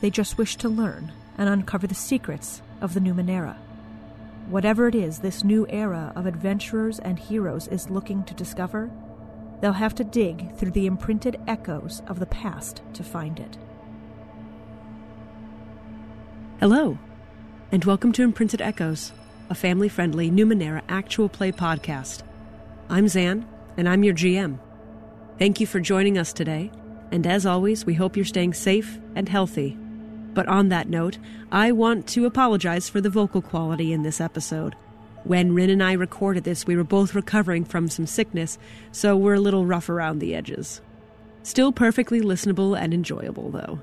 they just wish to learn and uncover the secrets of the Numenera. Whatever it is this new era of adventurers and heroes is looking to discover, they'll have to dig through the imprinted echoes of the past to find it. Hello, and welcome to Imprinted Echoes, a family friendly Numenera actual play podcast. I'm Zan, and I'm your GM. Thank you for joining us today, and as always, we hope you're staying safe and healthy. But on that note, I want to apologize for the vocal quality in this episode. When Rin and I recorded this, we were both recovering from some sickness, so we're a little rough around the edges. Still perfectly listenable and enjoyable, though.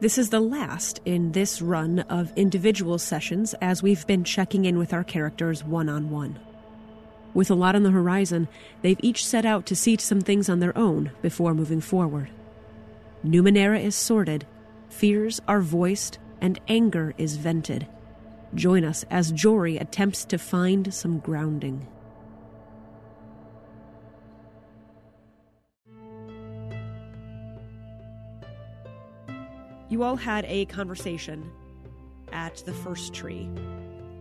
This is the last in this run of individual sessions as we've been checking in with our characters one on one. With a lot on the horizon, they've each set out to see some things on their own before moving forward. Numenera is sorted, fears are voiced, and anger is vented. Join us as Jory attempts to find some grounding. You all had a conversation at the first tree,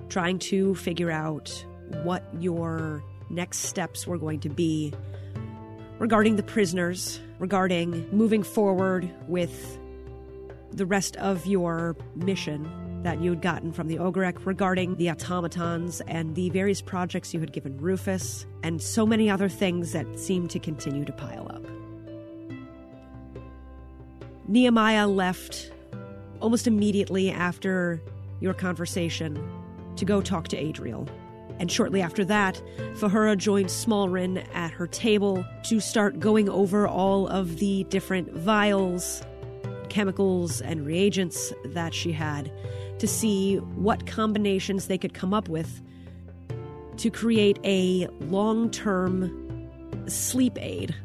trying to figure out what your next steps were going to be regarding the prisoners, regarding moving forward with the rest of your mission that you had gotten from the Ogrek regarding the automatons and the various projects you had given Rufus, and so many other things that seemed to continue to pile up. Nehemiah left almost immediately after your conversation to go talk to Adriel. And shortly after that, Fahura joined Smallrin at her table to start going over all of the different vials, chemicals, and reagents that she had to see what combinations they could come up with to create a long term sleep aid.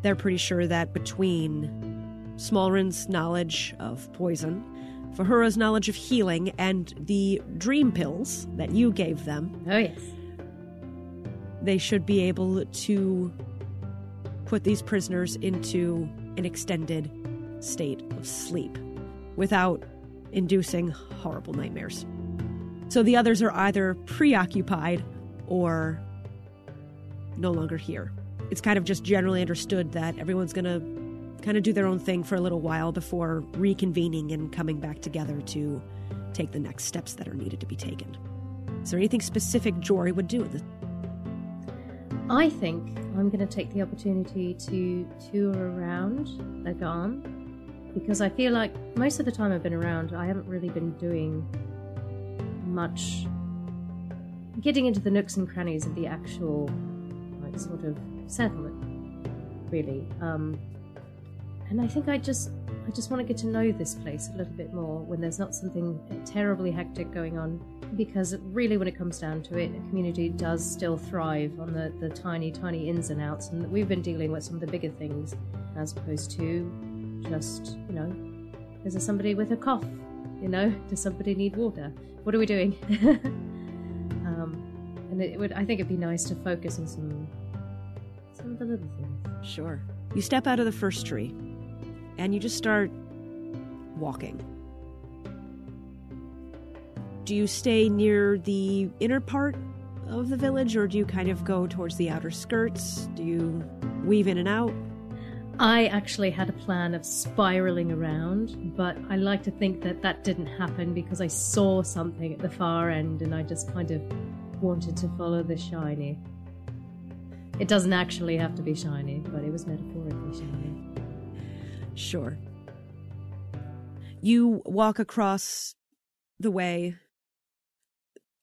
They're pretty sure that between Smallrin's knowledge of poison, Fahura's knowledge of healing, and the dream pills that you gave them. Oh, yes. They should be able to put these prisoners into an extended state of sleep without inducing horrible nightmares. So the others are either preoccupied or no longer here. It's kind of just generally understood that everyone's going to kind of do their own thing for a little while before reconvening and coming back together to take the next steps that are needed to be taken. Is there anything specific Jory would do? I think I'm going to take the opportunity to tour around Agan because I feel like most of the time I've been around, I haven't really been doing much getting into the nooks and crannies of the actual like sort of settlement really um, and I think I just I just want to get to know this place a little bit more when there's not something terribly hectic going on. Because really, when it comes down to it, a community does still thrive on the, the tiny, tiny ins and outs, and we've been dealing with some of the bigger things as opposed to just, you know, is there somebody with a cough? You know, does somebody need water? What are we doing? um, and it would, I think it'd be nice to focus on some, some of the little things. Sure. You step out of the first tree and you just start walking. Do you stay near the inner part of the village or do you kind of go towards the outer skirts? Do you weave in and out? I actually had a plan of spiraling around, but I like to think that that didn't happen because I saw something at the far end and I just kind of wanted to follow the shiny. It doesn't actually have to be shiny, but it was metaphorically shiny. Sure. You walk across the way.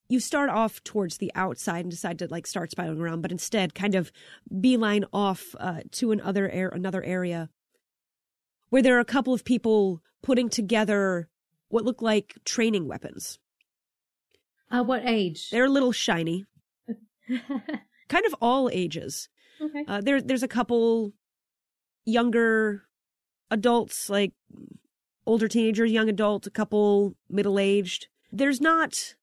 You start off towards the outside and decide to like start spiraling around, but instead kind of beeline off uh, to another air, another area where there are a couple of people putting together what look like training weapons. Uh, what age? They're a little shiny, kind of all ages. okay. Uh, there, there's a couple younger adults, like older teenagers, young adult, a couple middle aged. There's not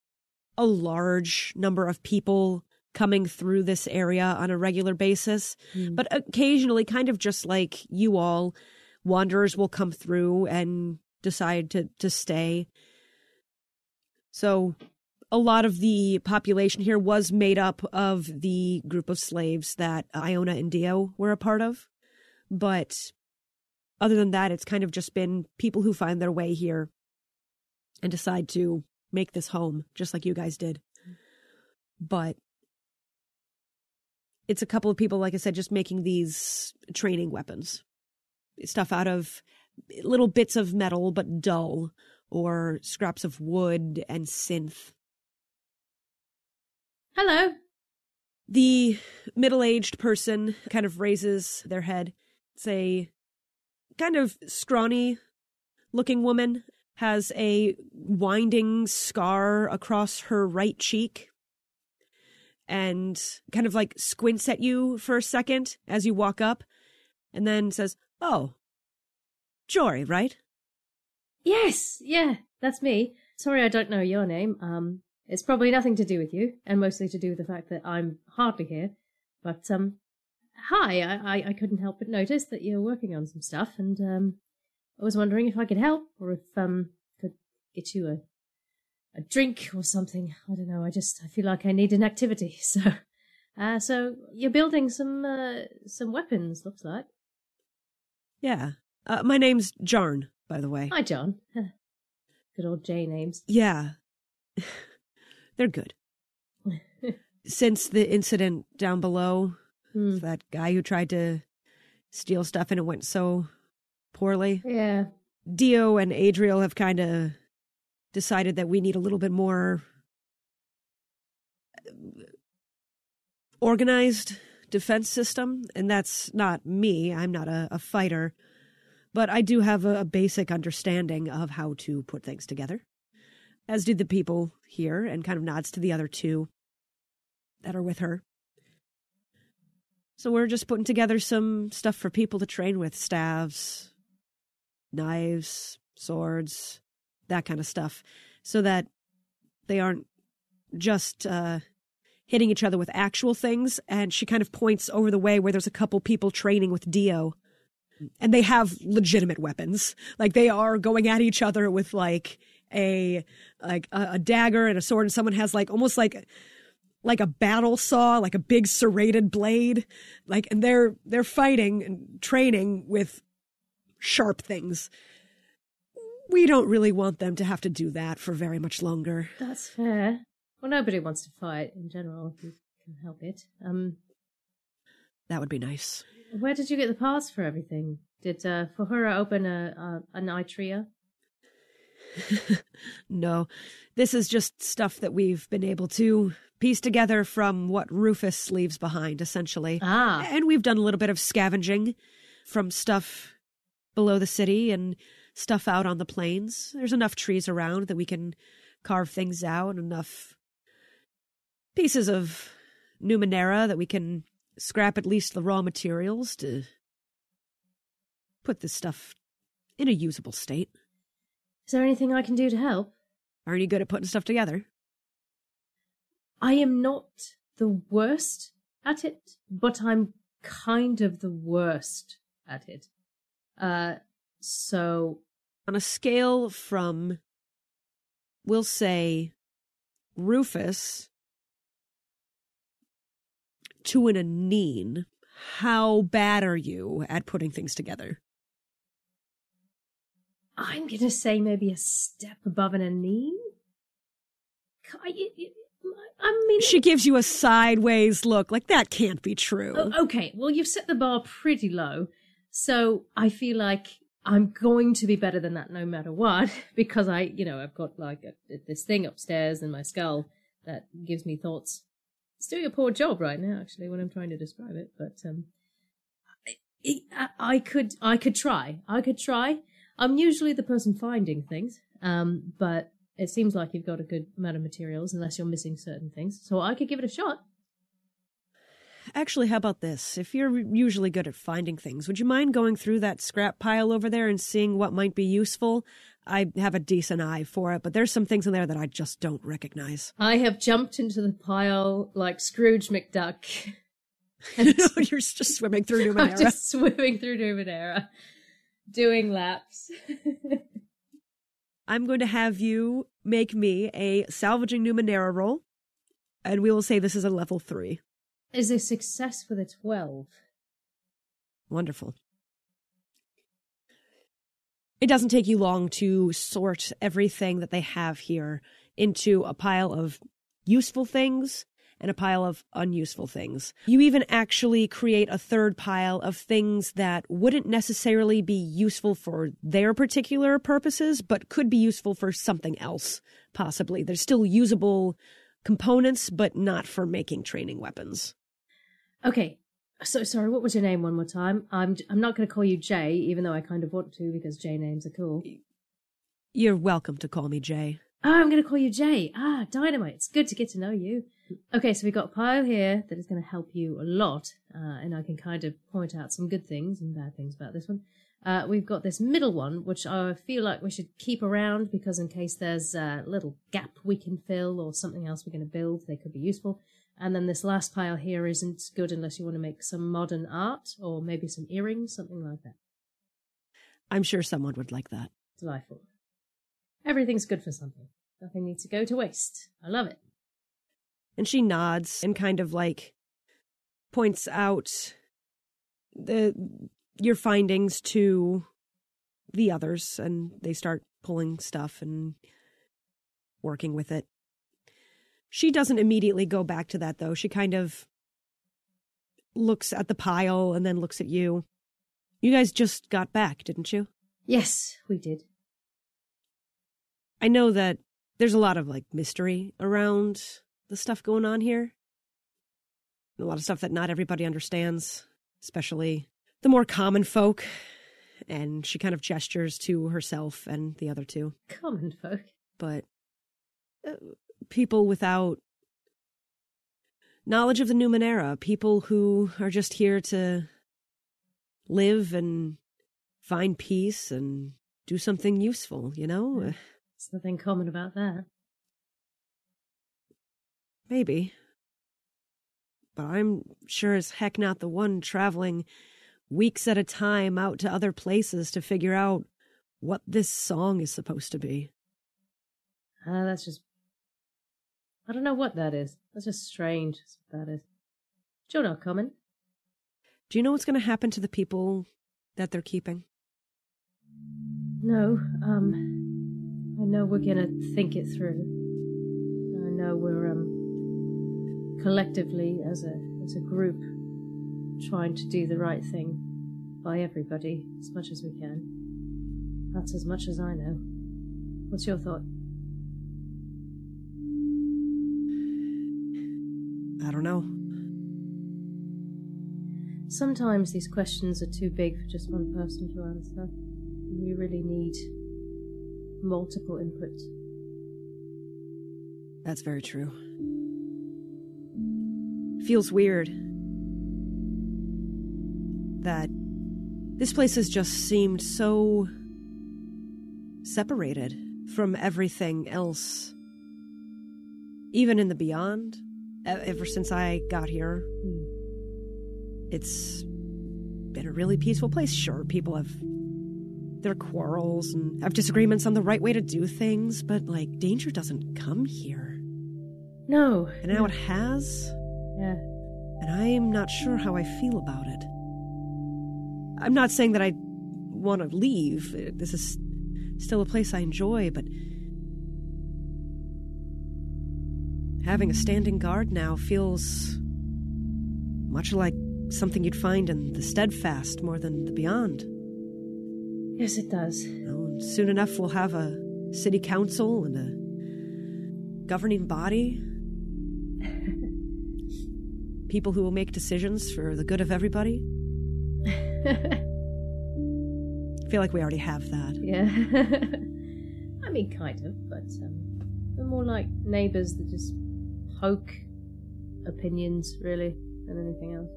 a large number of people coming through this area on a regular basis, Hmm. but occasionally, kind of just like you all, wanderers will come through and decide to to stay. So a lot of the population here was made up of the group of slaves that Iona and Dio were a part of. But other than that, it's kind of just been people who find their way here and decide to make this home, just like you guys did. But it's a couple of people, like I said, just making these training weapons. Stuff out of little bits of metal, but dull, or scraps of wood and synth. Hello. The middle aged person kind of raises their head. It's a kind of scrawny looking woman, has a winding scar across her right cheek, and kind of like squints at you for a second as you walk up, and then says, Oh, Jory, right? Yes, yeah, that's me. Sorry, I don't know your name. Um, it's probably nothing to do with you, and mostly to do with the fact that I'm hardly here. But um, hi, I, I, I couldn't help but notice that you're working on some stuff, and um, I was wondering if I could help or if um could get you a a drink or something. I don't know. I just I feel like I need an activity. So, uh, so you're building some uh, some weapons. Looks like. Yeah. Uh, my name's Jarn, by the way. Hi, John. Good old J names. Yeah. They're good. Since the incident down below, Hmm. that guy who tried to steal stuff and it went so poorly, Yeah. Dio and Adriel have kind of decided that we need a little bit more uh, organized defense system. And that's not me. I'm not a, a fighter. But I do have a, a basic understanding of how to put things together, as did the people here, and kind of nods to the other two that are with her. So we're just putting together some stuff for people to train with staves, knives, swords, that kind of stuff, so that they aren't just uh, hitting each other with actual things. And she kind of points over the way where there's a couple people training with Dio, and they have legitimate weapons. Like they are going at each other with like a like a, a dagger and a sword, and someone has like almost like like a battle saw, like a big serrated blade, like and they're they're fighting and training with sharp things. We don't really want them to have to do that for very much longer. That's fair. Well, nobody wants to fight in general if you can help it. Um, That would be nice. where did you get the parts for everything? Did uh, Fahura open a, a an Itria? no, this is just stuff that we've been able to piece together from what Rufus leaves behind, essentially. Ah, And we've done a little bit of scavenging from stuff below the city and stuff out on the plains. There's enough trees around that we can carve things out, and enough pieces of Numenera that we can scrap at least the raw materials to put this stuff in a usable state. is there anything I can do to help? Aren't you good at putting stuff together? I am not the worst at it, but I'm kind of the worst at it. Uh, so On a scale from, we'll say, Rufus to an Aneen, how bad are you at putting things together? I'm gonna say maybe a step above an Aneen. I, I- I mean, She gives you a sideways look, like that can't be true. Okay, well, you've set the bar pretty low, so I feel like I'm going to be better than that no matter what, because I, you know, I've got like a, this thing upstairs in my skull that gives me thoughts. It's doing a poor job right now, actually, when I'm trying to describe it, but um, I, I, I could, I could try, I could try. I'm usually the person finding things, Um, but it seems like you've got a good amount of materials, unless you're missing certain things. So I could give it a shot. Actually, how about this? If you're usually good at finding things, would you mind going through that scrap pile over there and seeing what might be useful? I have a decent eye for it, but there's some things in there that I just don't recognize. I have jumped into the pile like Scrooge McDuck. no, you're just swimming through Numenera. I'm just swimming through Numenera, doing laps. I'm going to have you make me a salvaging Numenera roll, and we will say this is a level three. Is a success for the 12. Wonderful. It doesn't take you long to sort everything that they have here into a pile of useful things and a pile of unuseful things. You even actually create a third pile of things that wouldn't necessarily be useful for their particular purposes, but could be useful for something else, possibly. They're still usable components, but not for making training weapons. Okay. So sorry, what was your name one more time? I'm I'm not going to call you Jay, even though I kind of want to because Jay names are cool. You're welcome to call me Jay. Oh, I'm going to call you Jay. Ah, dynamite. It's good to get to know you. Okay, so we've got a pile here that is going to help you a lot, uh, and I can kind of point out some good things and bad things about this one. Uh, we've got this middle one, which I feel like we should keep around because in case there's a little gap we can fill or something else we're going to build, they could be useful. And then this last pile here isn't good unless you want to make some modern art or maybe some earrings, something like that. I'm sure someone would like that. Delightful. Everything's good for something. Nothing needs to go to waste. I love it. And she nods and kind of like points out the your findings to the others and they start pulling stuff and working with it. She doesn't immediately go back to that though. She kind of looks at the pile and then looks at you. You guys just got back, didn't you? Yes, we did. I know that there's a lot of like mystery around the stuff going on here. A lot of stuff that not everybody understands, especially the more common folk. And she kind of gestures to herself and the other two. Common folk. But uh, people without knowledge of the Numenera, people who are just here to live and find peace and do something useful, you know? There's nothing common about that. Maybe. But I'm sure as heck not the one traveling weeks at a time out to other places to figure out what this song is supposed to be. Ah, uh, that's just. I don't know what that is. That's just strange. That's what that is. You're not coming. Do you know what's going to happen to the people that they're keeping? No. Um. I know we're going to think it through. I know we're um collectively as a as a group trying to do the right thing by everybody as much as we can. That's as much as I know. What's your thought? I don't know. Sometimes these questions are too big for just one person to answer. You really need multiple input. That's very true. Feels weird that this place has just seemed so separated from everything else. Even in the beyond, ever since I got here, it's been a really peaceful place. Sure, people have their quarrels and have disagreements on the right way to do things, but like danger doesn't come here. No. And now it has. Yeah. And I'm not sure how I feel about it. I'm not saying that I want to leave. This is still a place I enjoy, but having a standing guard now feels much like something you'd find in the steadfast more than the beyond. Yes, it does. Know, soon enough, we'll have a city council and a governing body. People who will make decisions for the good of everybody. I feel like we already have that. Yeah. I mean, kind of, but um, they're more like neighbours that just poke opinions, really, than anything else.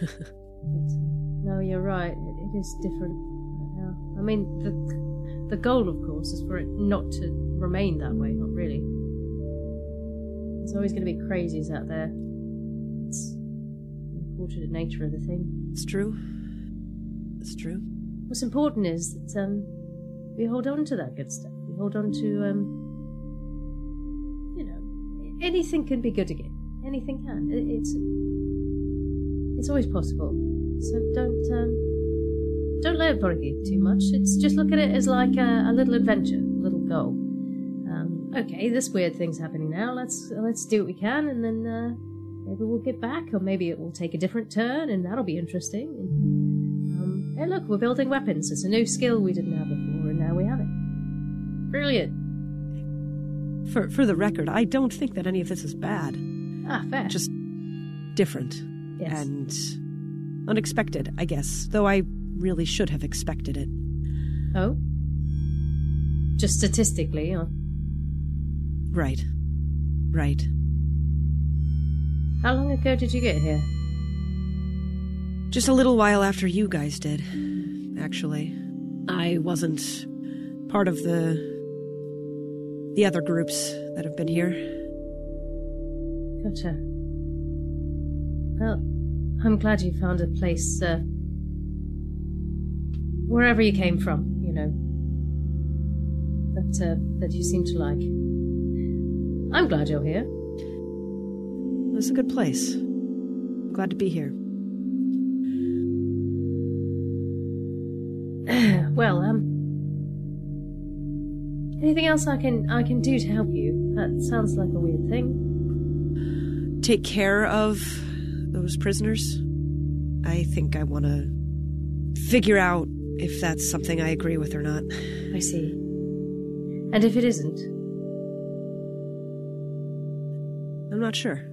but, no, you're right. It, it is different right now. I mean, the the goal, of course, is for it not to remain that way. Not really. There's always going to be crazies out there. It's the unfortunate nature of the thing. It's true. It's true. What's important is that um, we hold on to that good stuff. We hold on to, um, you know, anything can be good again. Anything can. It's it's always possible. So don't um, don't let it bother you too much. It's just look at it as like a, a little adventure, a little goal. Um, okay, this weird thing's happening now. Let's let's do what we can, and then uh, maybe we'll get back, or maybe it will take a different turn, and that'll be interesting. And, hey, look, we're building weapons. It's a new skill we didn't have before, and now we have it. Brilliant. For for the record, I don't think that any of this is bad. Ah, fair. Just different yes. and unexpected, I guess. Though I really should have expected it. oh, just statistically, or Right. Right. how long ago did you get here? Just a little while after you guys did, actually. I wasn't part of the the other groups that have been here. Gotcha. Well, I'm glad you found a place, uh, wherever you came from, you know, that, uh, that you seem to like. I'm glad you're here. It's a good place. Glad to be here. Else I can, I can do to help you? That sounds like a weird thing. Take care of those prisoners. I think I want to figure out if that's something I agree with or not. I see. And if it isn't, I'm not sure.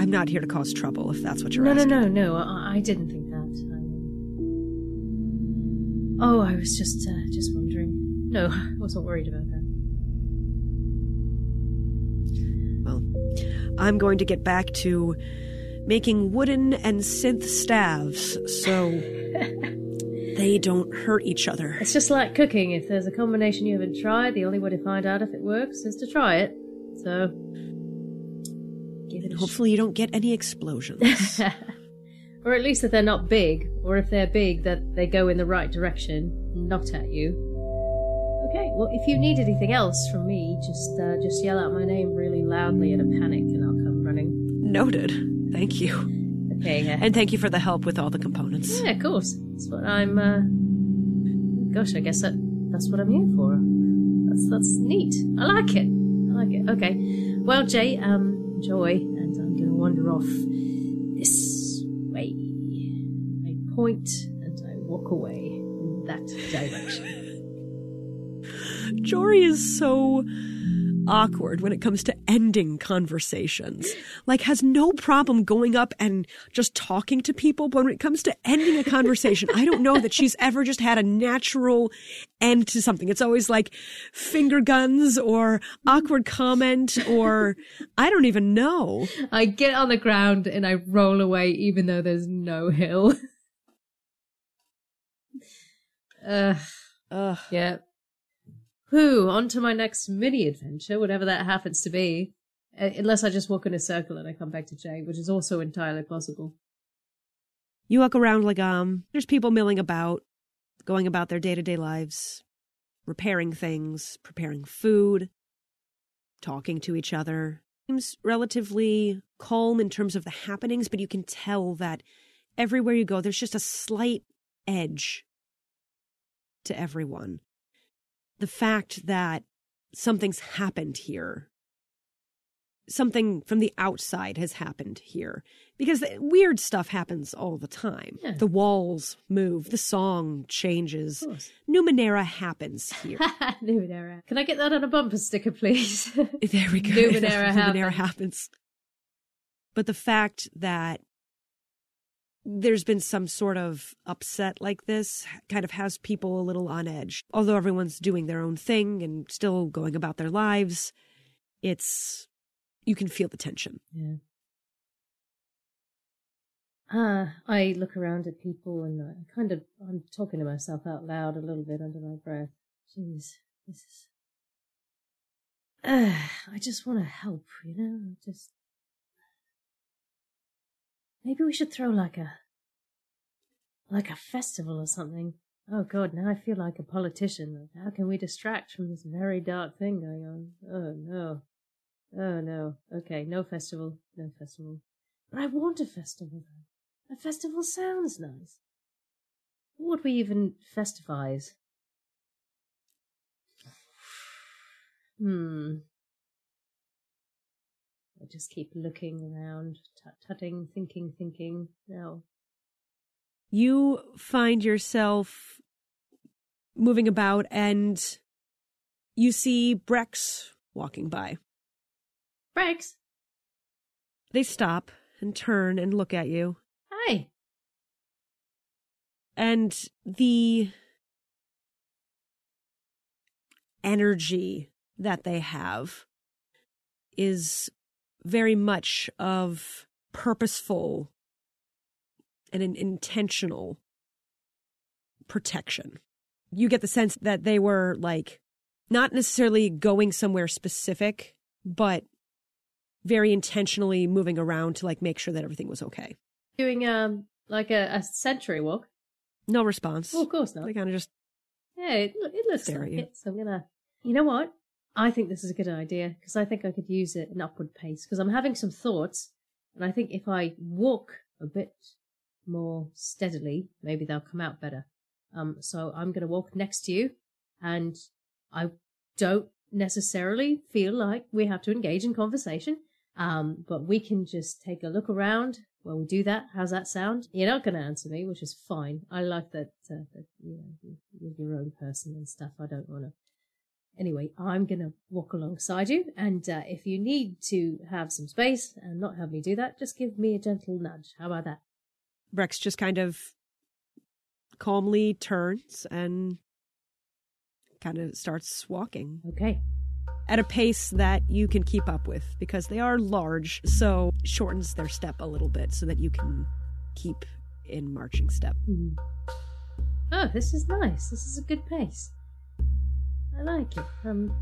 I'm not here to cause trouble, if that's what you're asking. no, no, no, no. I, I didn't think oh, I was just, uh, just wondering. No, I wasn't worried about that. Well, I'm going to get back to making wooden and synth staves so they don't hurt each other. It's just like cooking. If there's a combination you haven't tried, the only way to find out if it works is to try it. So, give it a Hopefully, you don't get any explosions. or at least that they're not big, or if they're big, that they go in the right direction, not at you. Okay, well, if you need anything else from me, just uh, just yell out my name really loudly in a panic, and I'll come running. Noted. Thank you. Okay, yeah. And thank you for the help with all the components. Yeah, of course. That's what I'm. Uh... Gosh, I guess that that's what I'm here for. That's that's neat. I like it. I like it. Okay. Well, Jay, um, enjoy, and I'm to wander off this. I point and I walk away in that direction. Jory is so awkward when it comes to ending conversations. Like has no problem going up and just talking to people, but when it comes to ending a conversation, I don't know that she's ever just had a natural end to something. It's always like finger guns or awkward comment or I don't even know. I get on the ground and I roll away, even though there's no hill. uh, Ugh. yeah. Whew, on to my next mini adventure, whatever that happens to be. Uh, unless I just walk in a circle and I come back to Jay, which is also entirely possible. You walk around like um there's people milling about, going about their day-to-day lives, repairing things, preparing food, talking to each other. Seems relatively calm in terms of the happenings, but you can tell that everywhere you go there's just a slight edge to everyone. The fact that something's happened here something from the outside has happened here because weird stuff happens all the time. Yeah. The walls move, the song changes. Numenera happens here. Numenera. Can I get that on a bumper sticker, please? there we go. Numenera Numenera happens. happens. But the fact that there's been some sort of upset like this kind of has people a little on edge. Although everyone's doing their own thing and still going about their lives, it's you can feel the tension. Yeah. Uh, I look around at people and I kind of I'm talking to myself out loud a little bit under my breath. Jeez, this is. Uh, I just want to help, you know. Just maybe we should throw like a like a festival or something. Oh God, now I feel like a politician. How can we distract from this very dark thing going on? Oh no. Oh no. Okay, no festival. No festival. But I want a festival though. A festival sounds nice. What would we even festivize? Hmm. I just keep looking around, tut-tutting, thinking, thinking. Now, you find yourself moving about and you see Brex walking by. Brex? They stop and turn and look at you. Hi. And the energy that they have is very much of purposeful and an intentional protection. You get the sense that they were like not necessarily going somewhere specific, but very intentionally moving around to like make sure that everything was okay. Doing um like a, a century walk. No response. Oh, of course not. They kind of just yeah, it, it looks like it. So I'm gonna. You know what? I think this is a good idea because I think I could use it an upward pace because I'm having some thoughts, and I think if I walk a bit more steadily, maybe they'll come out better. Um, so I'm going to walk next to you, and I don't necessarily feel like we have to engage in conversation. Um, but we can just take a look around when we do that. How's that sound? You're not going to answer me, which is fine. I like that, uh, that you know, you're your own person and stuff. I don't want to. Anyway, I'm going to walk alongside you. And uh, if you need to have some space and not have me do that, just give me a gentle nudge. How about that? Brex just kind of calmly turns and kind of starts walking. Okay. At a pace that you can keep up with because they are large, so shortens their step a little bit so that you can keep in marching step. Mm. Oh, this is nice. This is a good pace. I like it. Um,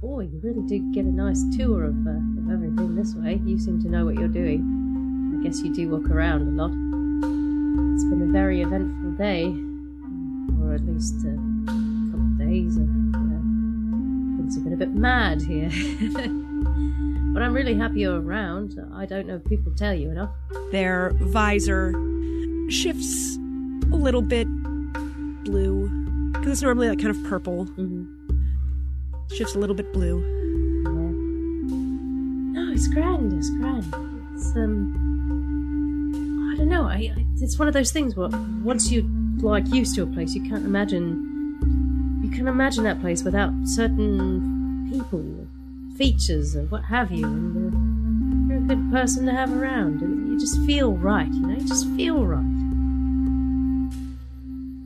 boy, you really do get a nice tour of, uh, of everything this way. You seem to know what you're doing. I guess you do walk around a lot. It's been a very eventful day, or at least a couple of days. Of, know, things have been a bit mad here. but I'm really happy you're around. I don't know if people tell you enough. Their visor shifts a little bit blue because it's normally like kind of purple. Mm-hmm. Shifts a little bit blue. Yeah. No, it's grand. It's grand. It's um I don't know. I, I, it's one of those things where once you like used to a place, you can't imagine. You can imagine that place without certain people, features, or what have you. And uh, you're a good person to have around, and you just feel right. You know, you just feel right.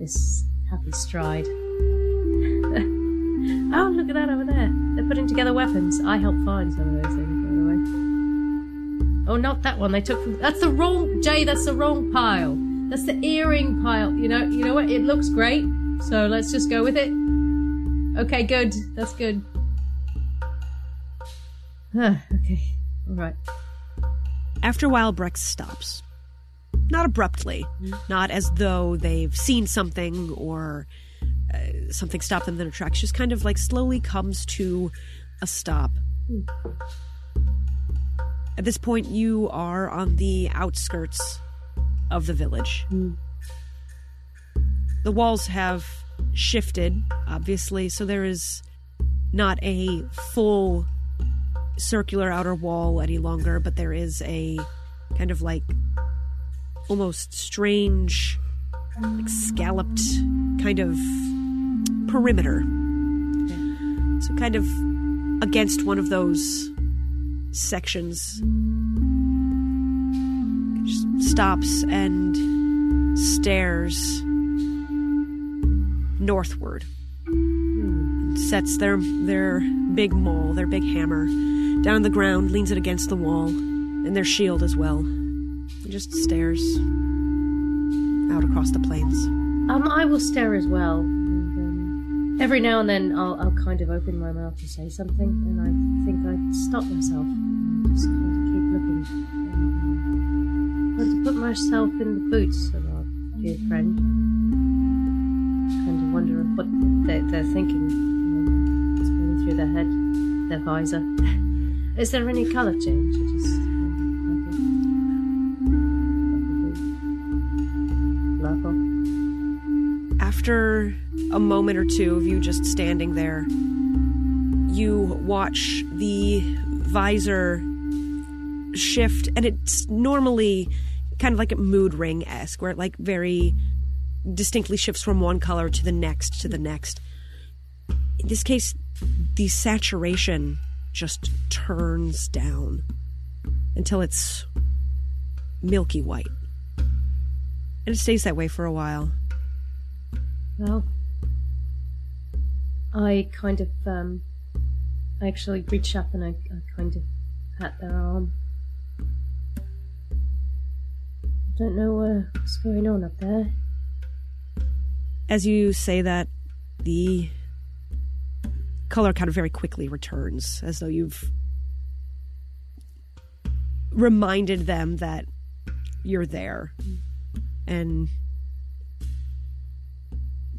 This happy stride. oh, look at that over there. They're putting together weapons. I helped find some of those things. By the way. Oh, not that one. They took from. That's the wrong Jay. That's the wrong pile. That's the earring pile. You know. You know what? It looks great. So let's just go with it. Okay, good. That's good. Okay. All right. After a while, Brex stops. Not abruptly, mm. not as though they've seen something or uh, something stopped them in their tracks. Just kind of like slowly comes to a stop. Mm. At this point, you are on the outskirts of the village. Mm. The walls have shifted, obviously, so there is not a full circular outer wall any longer, but there is a kind of like almost strange, like scalloped kind of perimeter. So, kind of against one of those sections. Just stops and stares northward. Hmm. Sets their their big maul, their big hammer, down on the ground, leans it against the wall, and their shield as well. Just stares out across the plains. Um, I will stare as well. And, um, every now and then, I'll, I'll kind of open my mouth to say something, and I think I stop myself just kind of keep looking. Um, want to put myself in the boots of our dear friend. Kind of wonder what they're, they're thinking. Going through their head, their visor. Is there any colour change? After a moment or two of you just standing there, you watch the visor shift, and it's normally kind of like a mood ring esque, where it like very distinctly shifts from one color to the next to the next. In this case, the saturation just turns down until it's milky white. And it stays that way for a while. Well, I kind of, um, I actually reach up and I, I kind of pat their arm. I don't know uh, what's going on up there. As you say that, the color kind of very quickly returns, as though you've reminded them that you're there. And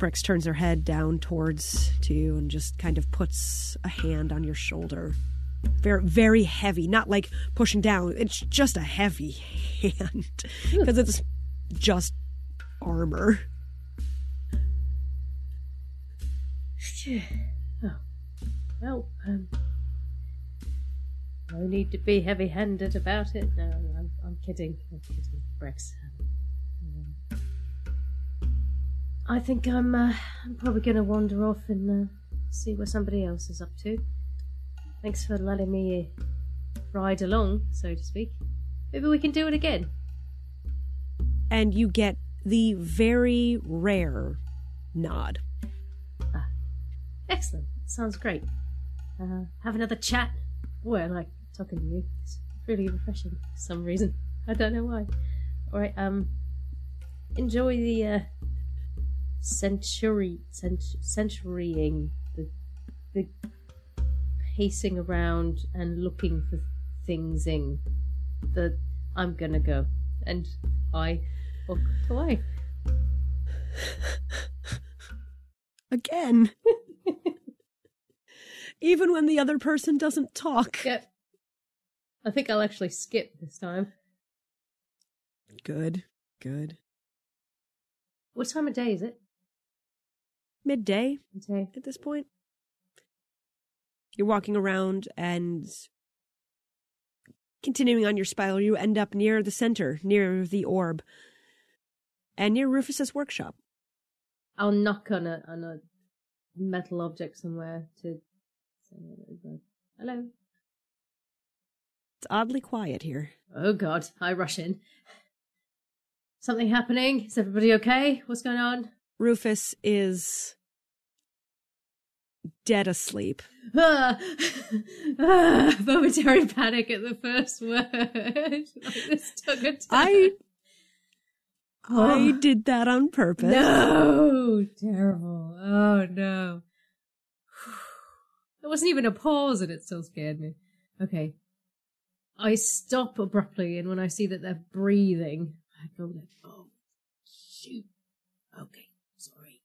Brex turns her head down towards to you and just kind of puts a hand on your shoulder. Very, very heavy, not like pushing down. It's just a heavy hand because it's just armor. Oh, well, um, no need to be heavy-handed about it. No, I'm, I'm kidding. I'm kidding, Brex. Um, I think I'm, uh, I'm probably going to wander off and uh, see what somebody else is up to. Thanks for letting me uh, ride along, so to speak. Maybe we can do it again. and you get the very rare nod. Excellent. Sounds great. Uh, have another chat. Boy, I like talking to you. It's really refreshing for some reason. I don't know why. Alright, um, enjoy the, uh, century, cent- centurying, the, the pacing around and looking for things in the, I'm gonna go. And I walk away. Again. Even when the other person doesn't talk. Yep. I think I'll actually skip this time. Good, good. What time of day is it? Midday Okay. at this point. You're walking around and continuing on your spiral, you end up near the center, near the orb, and near Rufus's workshop. I'll knock on a on a metal object somewhere to say hello. It's oddly quiet here. Oh God! I rush in. Something happening? Is everybody okay? What's going on? Rufus is dead asleep. Ah, ah, momentary panic at the first word. this took a turn. I I Oh. did that on purpose. No, terrible. Oh no. There wasn't even a pause and it still scared me. Okay. I stop abruptly and when I see that they're breathing, I go like, oh, shoot. Okay, sorry.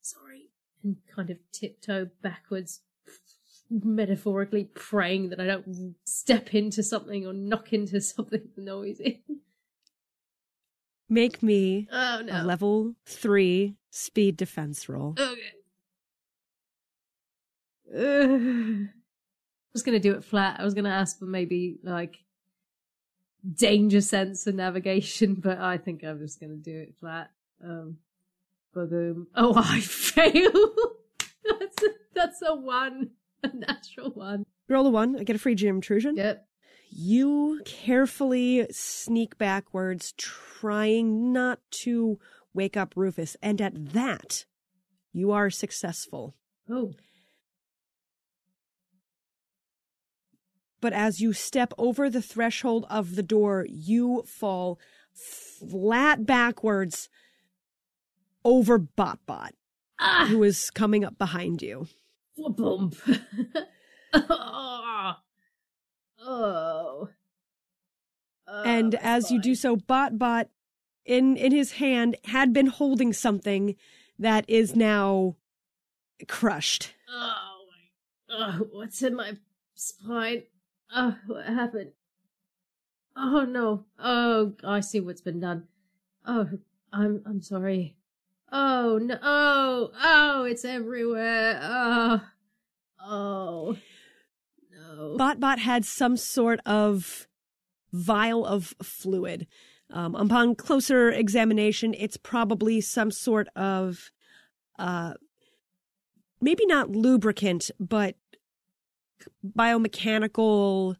Sorry. And kind of tiptoe backwards, metaphorically praying that I don't step into something or knock into something noisy. Make me Oh a level three speed defense roll. Okay. Ugh. I was gonna do it flat. I was gonna ask for maybe like danger sense and navigation, but I think I'm just gonna do it flat. Um, Oh, I fail. that's a, that's a one, a natural one. Roll a one. I get a free GM intrusion. Yep. you carefully sneak backwards, trying not to wake up Rufus. And at that, you are successful. Oh. But as you step over the threshold of the door, you fall flat backwards over Botbot, Ah! who is coming up behind you. Bump. oh. Oh. And as you do fine. so, Botbot, in in his hand, had been holding something that is now crushed. Oh my. Oh, what's in my spine? Oh, what happened? Oh no. Oh, I see what's been done. Oh, I'm I'm sorry. Oh no. Oh, oh, it's everywhere. Oh. Oh. No. Botbot had some sort of vial of fluid. Um, upon closer examination, it's probably some sort of, uh, maybe not lubricant, but biomechanical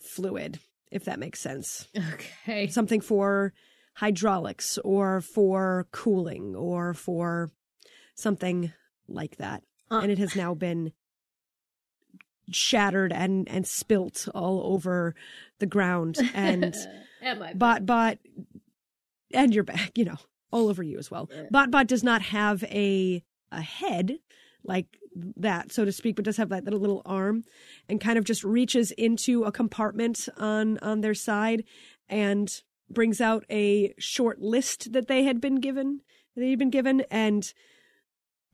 fluid, if that makes sense. okay. Something for hydraulics or for cooling or for something like that. Uh, and it has now been shattered and and spilt all over the ground and bot bot and your back you know all over you as well Yeah. bot bot does not have a a head like that so to speak but does have that little, little arm and kind of just reaches into a compartment on on their side and brings out a short list that they had been given they had been given and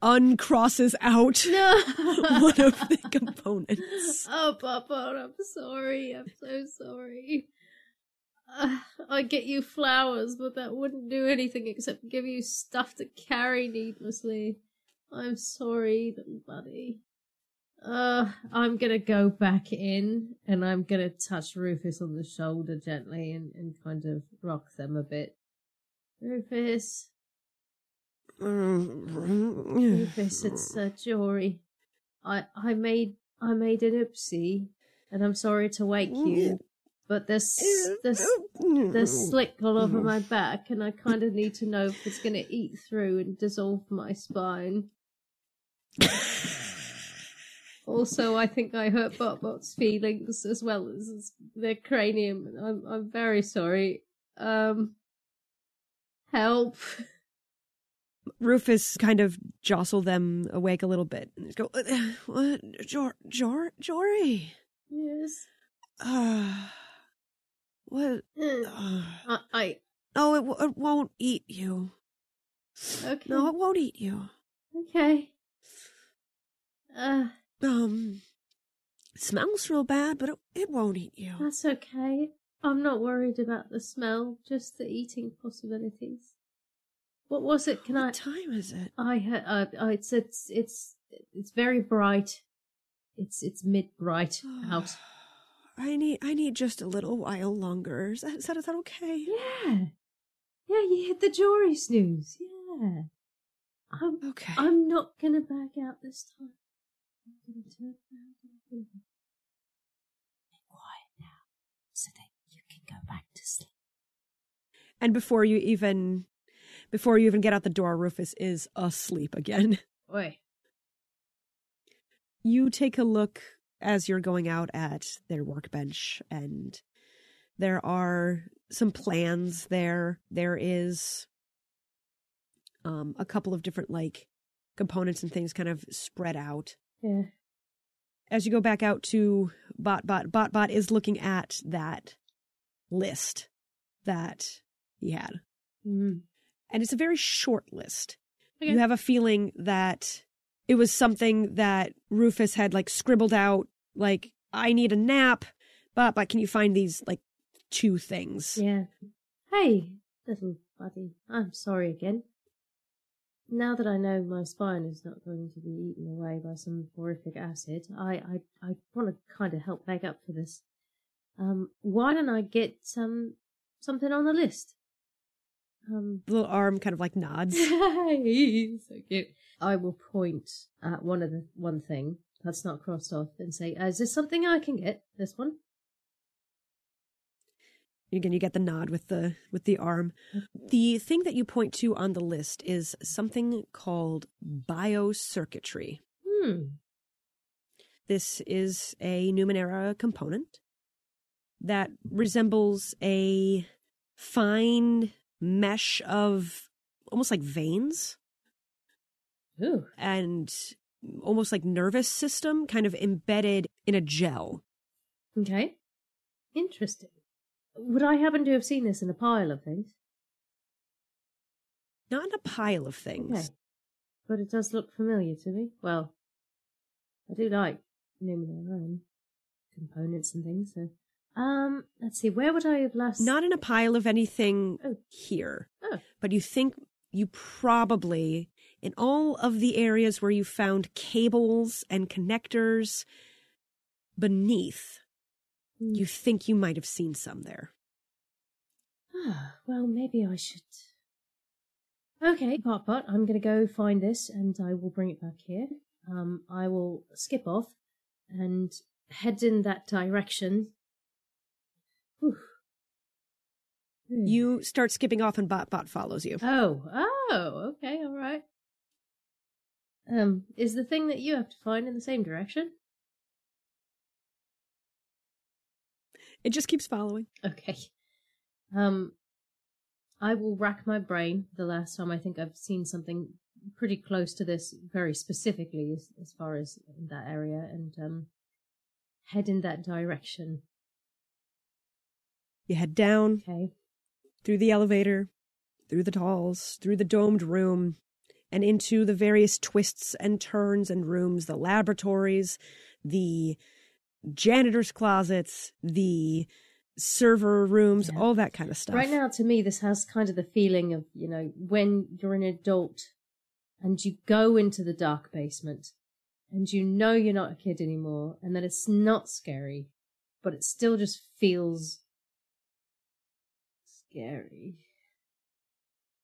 uncrosses out No. one of the components. Oh, Papa, I'm sorry. I'm so sorry. Uh, I'd get you flowers, but that wouldn't do anything except give you stuff to carry needlessly. I'm sorry, little buddy. Uh, I'm gonna go back in and I'm gonna touch Rufus on the shoulder gently and, and kind of rock them a bit. Rufus, Rufus, it's uh, Jory. I I made I made an oopsie, and I'm sorry to wake you. But there's there's there's slick all over my back, and I kind of need to know if it's to eat through and dissolve my spine. Also, I think I hurt Botbot's feelings as well as his- their cranium. I'm I'm very sorry. Um, help. Rufus kind of jostle them awake a little bit and go, "Uh, "What, Jor, Jor, Jory? Yes. Uh, what? Uh, I, I no, it, w- it won't eat you. okay. No, it won't eat you. Okay. Uh, Um, smells real bad, but it, it won't eat you. that's okay. I'm not worried about the smell, just the eating possibilities. What was it? Can I? What time is it? I ha- uh, uh, it's it's it's it's very bright. It's it's mid bright out. I need I need just a little while longer. Is that, is that, is that okay? Yeah, yeah. You hit the Jory snooze. Yeah. I'm Okay. I'm not gonna back out this time. I'm gonna turn around and I'm gonna be quiet now, so that you can go back to sleep. and before you even before you even get out the door, Rufus is asleep again. Oi. You take a look as you're going out at their workbench and there are some plans there. There is um a couple of different like components and things kind of spread out. Yeah. as you go back out to Botbot, Botbot Bot Bot is looking at that list that he had. Mm. And it's a very short list. Okay. You have a feeling that it was something that Rufus had like scribbled out, like, I need a nap, Botbot, can you find these like two things? Yeah. Hey, little buddy. I'm sorry again. Now that I know my spine is not going to be eaten away by some horrific acid, I I, I want to kind of help make up for this. Um, why don't I get some something on the list? Um, The little arm kind of like nods. Hey, so cute. I will point at one of the one thing that's not crossed off and say, "Uh, "Is this something I can get? This one? Again, you get the nod with the with the arm. The thing that you point to on the list is something called biocircuitry. Hmm. This is a Numenera component that resembles a fine mesh of almost like veins Ooh. and almost like nervous system kind of embedded in a gel. Okay. Interesting. Would I happen to have seen this in a pile of things? Not in a pile of things. Okay. But it does look familiar to me. Well, I do like and components and things, so. Um, let's see, where would I have last. Not in a pile of anything Oh. here. Oh. But you think you probably, in all of the areas where you found cables and connectors beneath. You think you might have seen some there. Ah, well, maybe I should. Okay, Bot Bot, I'm going to go find this and I will bring it back here. Um, I will skip off and head in that direction. Whew. Hmm. You start skipping off and Bot Bot follows you. Oh, oh, okay, all right. Um, is the thing that you have to find in the same direction? It just keeps following. Okay. Um, I will rack my brain. The last time I think I've seen something pretty close to this, very specifically as, as far as that area, and um, head in that direction. You head down Okay. through the elevator, through the halls, through the domed room, and into the various twists and turns and rooms, the laboratories, the janitor's closets, the server rooms, Yeah. all that kind of stuff. Right now, to me, this has kind of the feeling of you know when you're an adult and you go into the dark basement and you know you're not a kid anymore and that it's not scary, but it still just feels scary.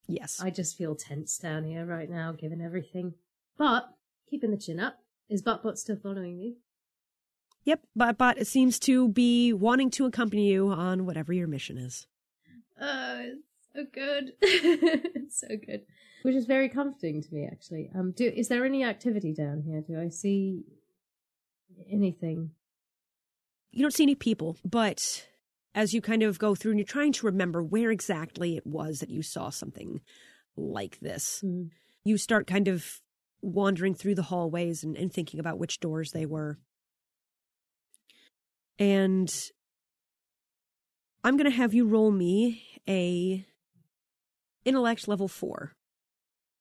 Yes. I just feel tense down here right now, given everything. But keeping the chin up. Is Botbot still following me? Yep, but but it seems to be wanting to accompany you on whatever your mission is. Oh, it's so good. it's so good. Which is very comforting to me, actually. Um, do is there any activity down here? Do I see anything? You don't see any people, but as you kind of go through and you're trying to remember where exactly it was that you saw something like this, Hmm. you start kind of wandering through the hallways and, and thinking about which doors they were. And I'm going to have you roll me a intellect level 4.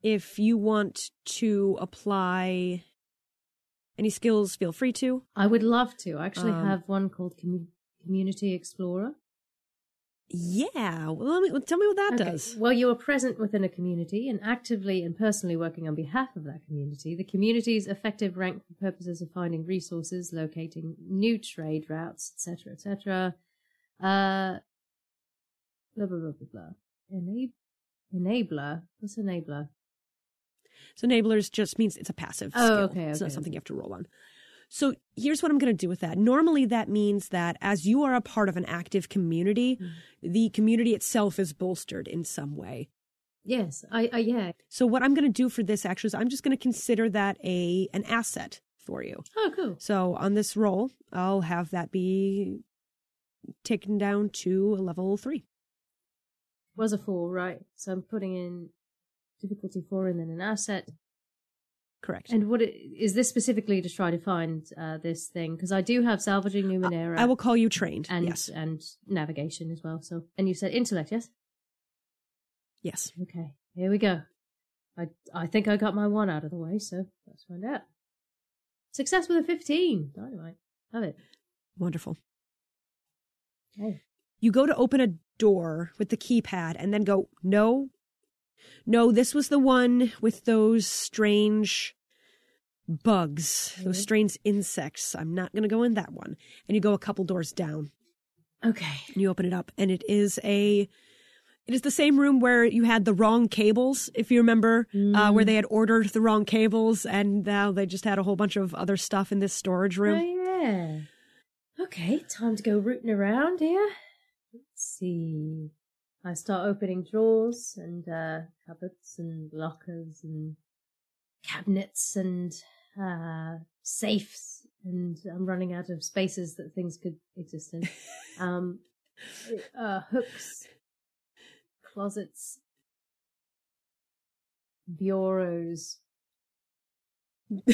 If you want to apply any skills, feel free to. I would love to. I actually Um, have one called commu- Community Explorer. Yeah, well, let me, tell me what that Okay. does. Well, you are present within a community and actively and personally working on behalf of that community. The community's effective rank for purposes of finding resources, locating new trade routes, etc., etc. Uh, blah blah blah blah blah. Enab- enabler. What's enabler? So enablers just means it's a passive Oh, skill. okay, it's not okay, something you have to roll on. So here's what I'm going to do with that. Normally, that means that as you are a part of an active community, Mm. the community itself is bolstered in some way. Yes, I, I yeah. So what I'm going to do for this actually is I'm just going to consider that a an asset for you. Oh, cool. So on this roll, I'll have that be taken down to a level three. Was a four, right? So I'm putting in difficulty four and then an asset. Correct. And what it, is this specifically to try to find uh, this thing? Because I do have salvaging Numenera. I will call you trained. and yes. and navigation as well. So, and you said intellect, yes? Yes. Okay, here we go. I I think I got my one out of the way, so let's find out. Success with a fifteen. Dynamite. Have it. Wonderful. Okay. you go to open a door with the keypad and then go, no, no, this was the one with those strange bugs, those Mhm. strange insects. I'm not going to go in that one. And you go a couple doors down Okay. and you open it up and it is a. It is the same room where you had the wrong cables, if you remember, uh, where they had ordered the wrong cables, and now they just had a whole bunch of other stuff in this storage room. Oh yeah. Okay, time to go rooting around here. Let's see. I start opening drawers and uh, cupboards and lockers and cabinets and uh, safes, and I'm running out of spaces that things could exist in. um, uh, hooks, closets, bureaus.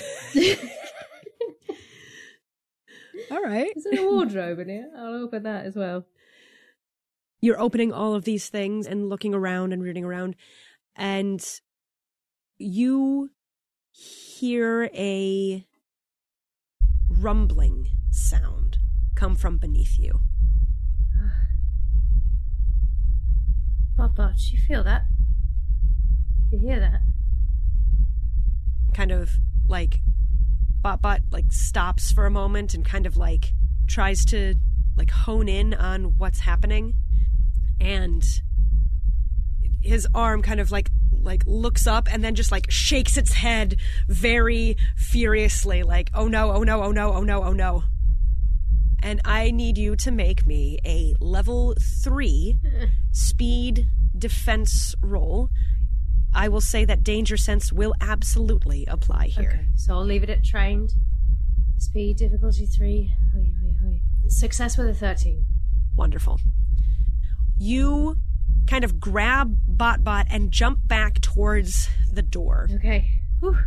All right. Is there a wardrobe in here? I'll open that as well. You're opening all of these things and looking around and rooting around, and you hear a rumbling sound come from beneath you. Papa, do you feel that? Do you hear that? Kind of like Bot like stops for a moment and kind of like tries to like hone in on what's happening and his arm kind of like like looks up and then just like shakes its head very furiously like oh no oh no oh no oh no oh no and i need you to make me a level 3 speed defense roll i will say that danger sense will absolutely apply here Okay, so I'll leave it at trained. Speed, difficulty three. Hoi, hoi, hoi. Success with a 13. Wonderful. You kind of grab Botbot and jump back towards the door. Okay. Whew.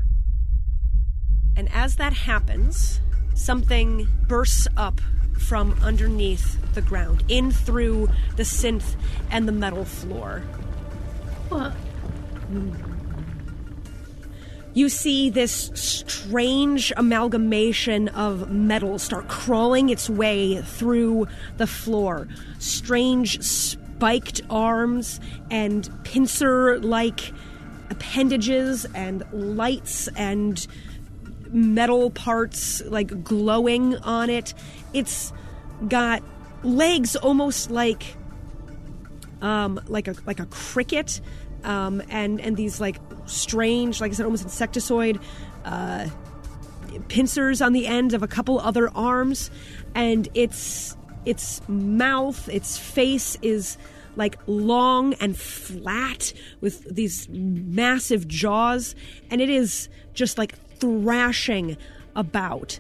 And as that happens, something bursts up from underneath the ground, in through the synth and the metal floor. What? Hmm. You see this strange amalgamation of metal start crawling its way through the floor. Strange spiked arms and pincer like appendages and lights and metal parts like glowing on it. It's got legs almost like um like a like a cricket um and and these like strange like I said almost insectoid uh pincers on the end of a couple other arms and its its mouth its face is like long and flat with these massive jaws and it is just like thrashing about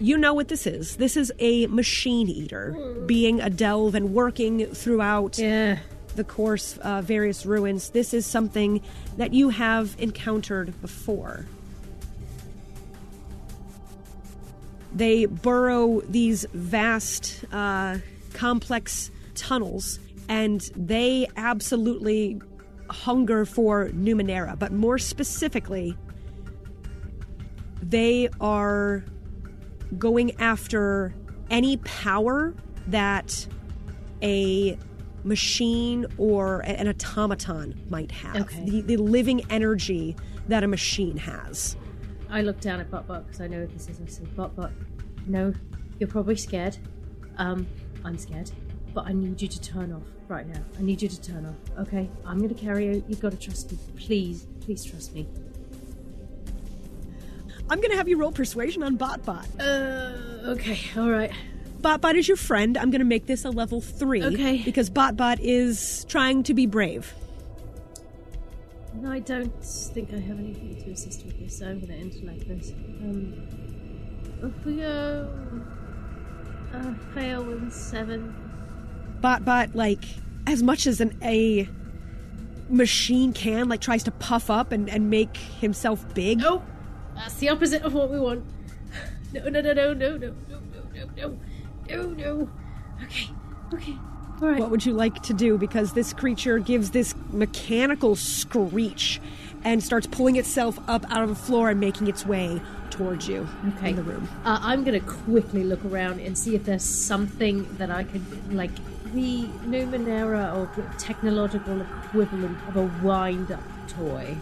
you know what this is. This is a machine eater being a delve and working throughout Yeah. The course, uh, various ruins. This is something that you have encountered before. They burrow these vast, uh, complex tunnels, and they absolutely hunger for Numenera, but more specifically, they are going after any power that a machine or an automaton might have. Okay. The, the living energy that a machine has. I look down at Botbot because I know this is. I said, Botbot, no, you're probably scared. Um, I'm scared. But I need you to turn off right now. I need you to turn off. Okay? I'm gonna carry you. You've got to trust me. Please, please trust me. I'm going to have you roll persuasion on Botbot. Uh, okay, alright. Botbot is your friend. I'm going to make this a level 3 Okay. because Botbot is trying to be brave. No, I don't think I have anything to assist with this, so I'm gonna end like this. Um, if we go. Uh, fail with seven. Botbot like as much as an a machine can like tries to puff up and, and make himself big. No! That's the opposite of what we want. No, no, no, no, no, no, no, no, no, no, no, no. Okay, okay, alright. What would you like to do? Because this creature gives this mechanical screech and starts pulling itself up out of the floor and making its way towards you Okay. in the room. Uh, I'm gonna quickly look around and see if there's something that I could, like, the Numenera or technological equivalent of a wind up toy.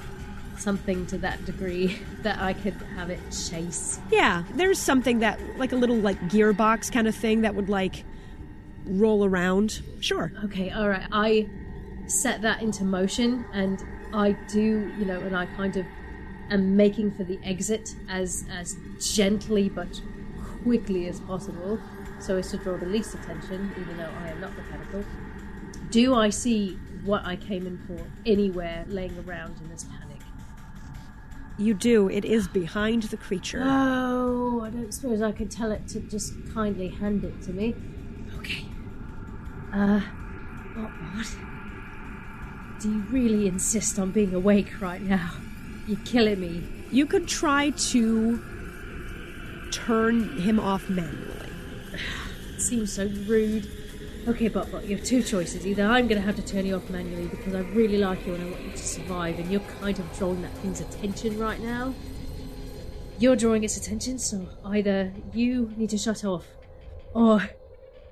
Something to that degree that I could have it chase. Yeah, there's something that like a little like gearbox kind of thing that would like roll around. Sure. Okay, alright. I set that into motion and I do, you know, and I kind of am making for the exit as as gently but quickly as possible. so as to draw the least attention, even though I am not the mechanical. Do I see what I came in for anywhere laying around in this panic? You do. It is behind the creature. Oh, I don't suppose I could tell it to just kindly hand it to me. Okay. Uh, what? what? Do you really insist on being awake right now? You're killing me. You could try to turn him off manually. It seems so rude. Okay, but, but you have two choices. Either I'm going to have to turn you off manually because I really like you and I want you to survive, and you're kind of drawing that thing's attention right now. You're drawing its attention, so either you need to shut off, or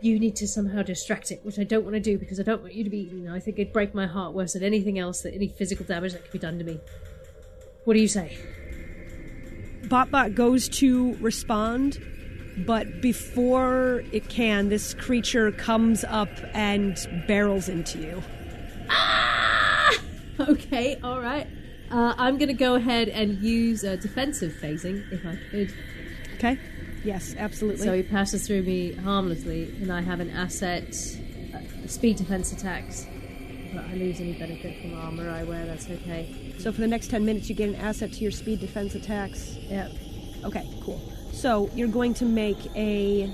you need to somehow distract it, which I don't want to do because I don't want you to be eaten. I think it'd break my heart worse than anything else, that any physical damage that could be done to me. What do you say? Botbot goes to respond, but before it can, this creature comes up and barrels into you. Okay, all right. Uh, I'm going to go ahead and use uh, defensive phasing if I could. Okay? Yes, absolutely. So he passes through me harmlessly, and I have an asset, uh, speed defense attacks. But I lose any benefit from armor I wear. That's okay. So for the next 10 minutes, you get an asset to your speed defense attacks. Yep. Okay, cool. So you're going to make a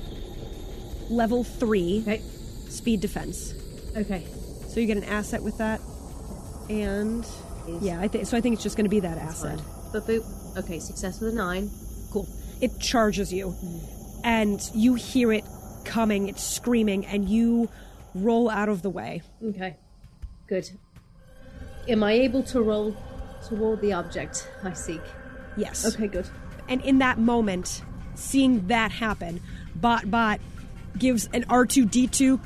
level 3 Okay. speed defense. Okay. So you get an asset with that. And yeah, I think so I think it's just going to be that asset. Boop boop. Okay. Success with a nine. Cool. It charges you, and you hear it coming. It's screaming, and you roll out of the way. Okay. Good. Am I able to roll toward the object I seek? Yes. Okay. Good. And in that moment, seeing that happen, Bot Bot gives an R two D two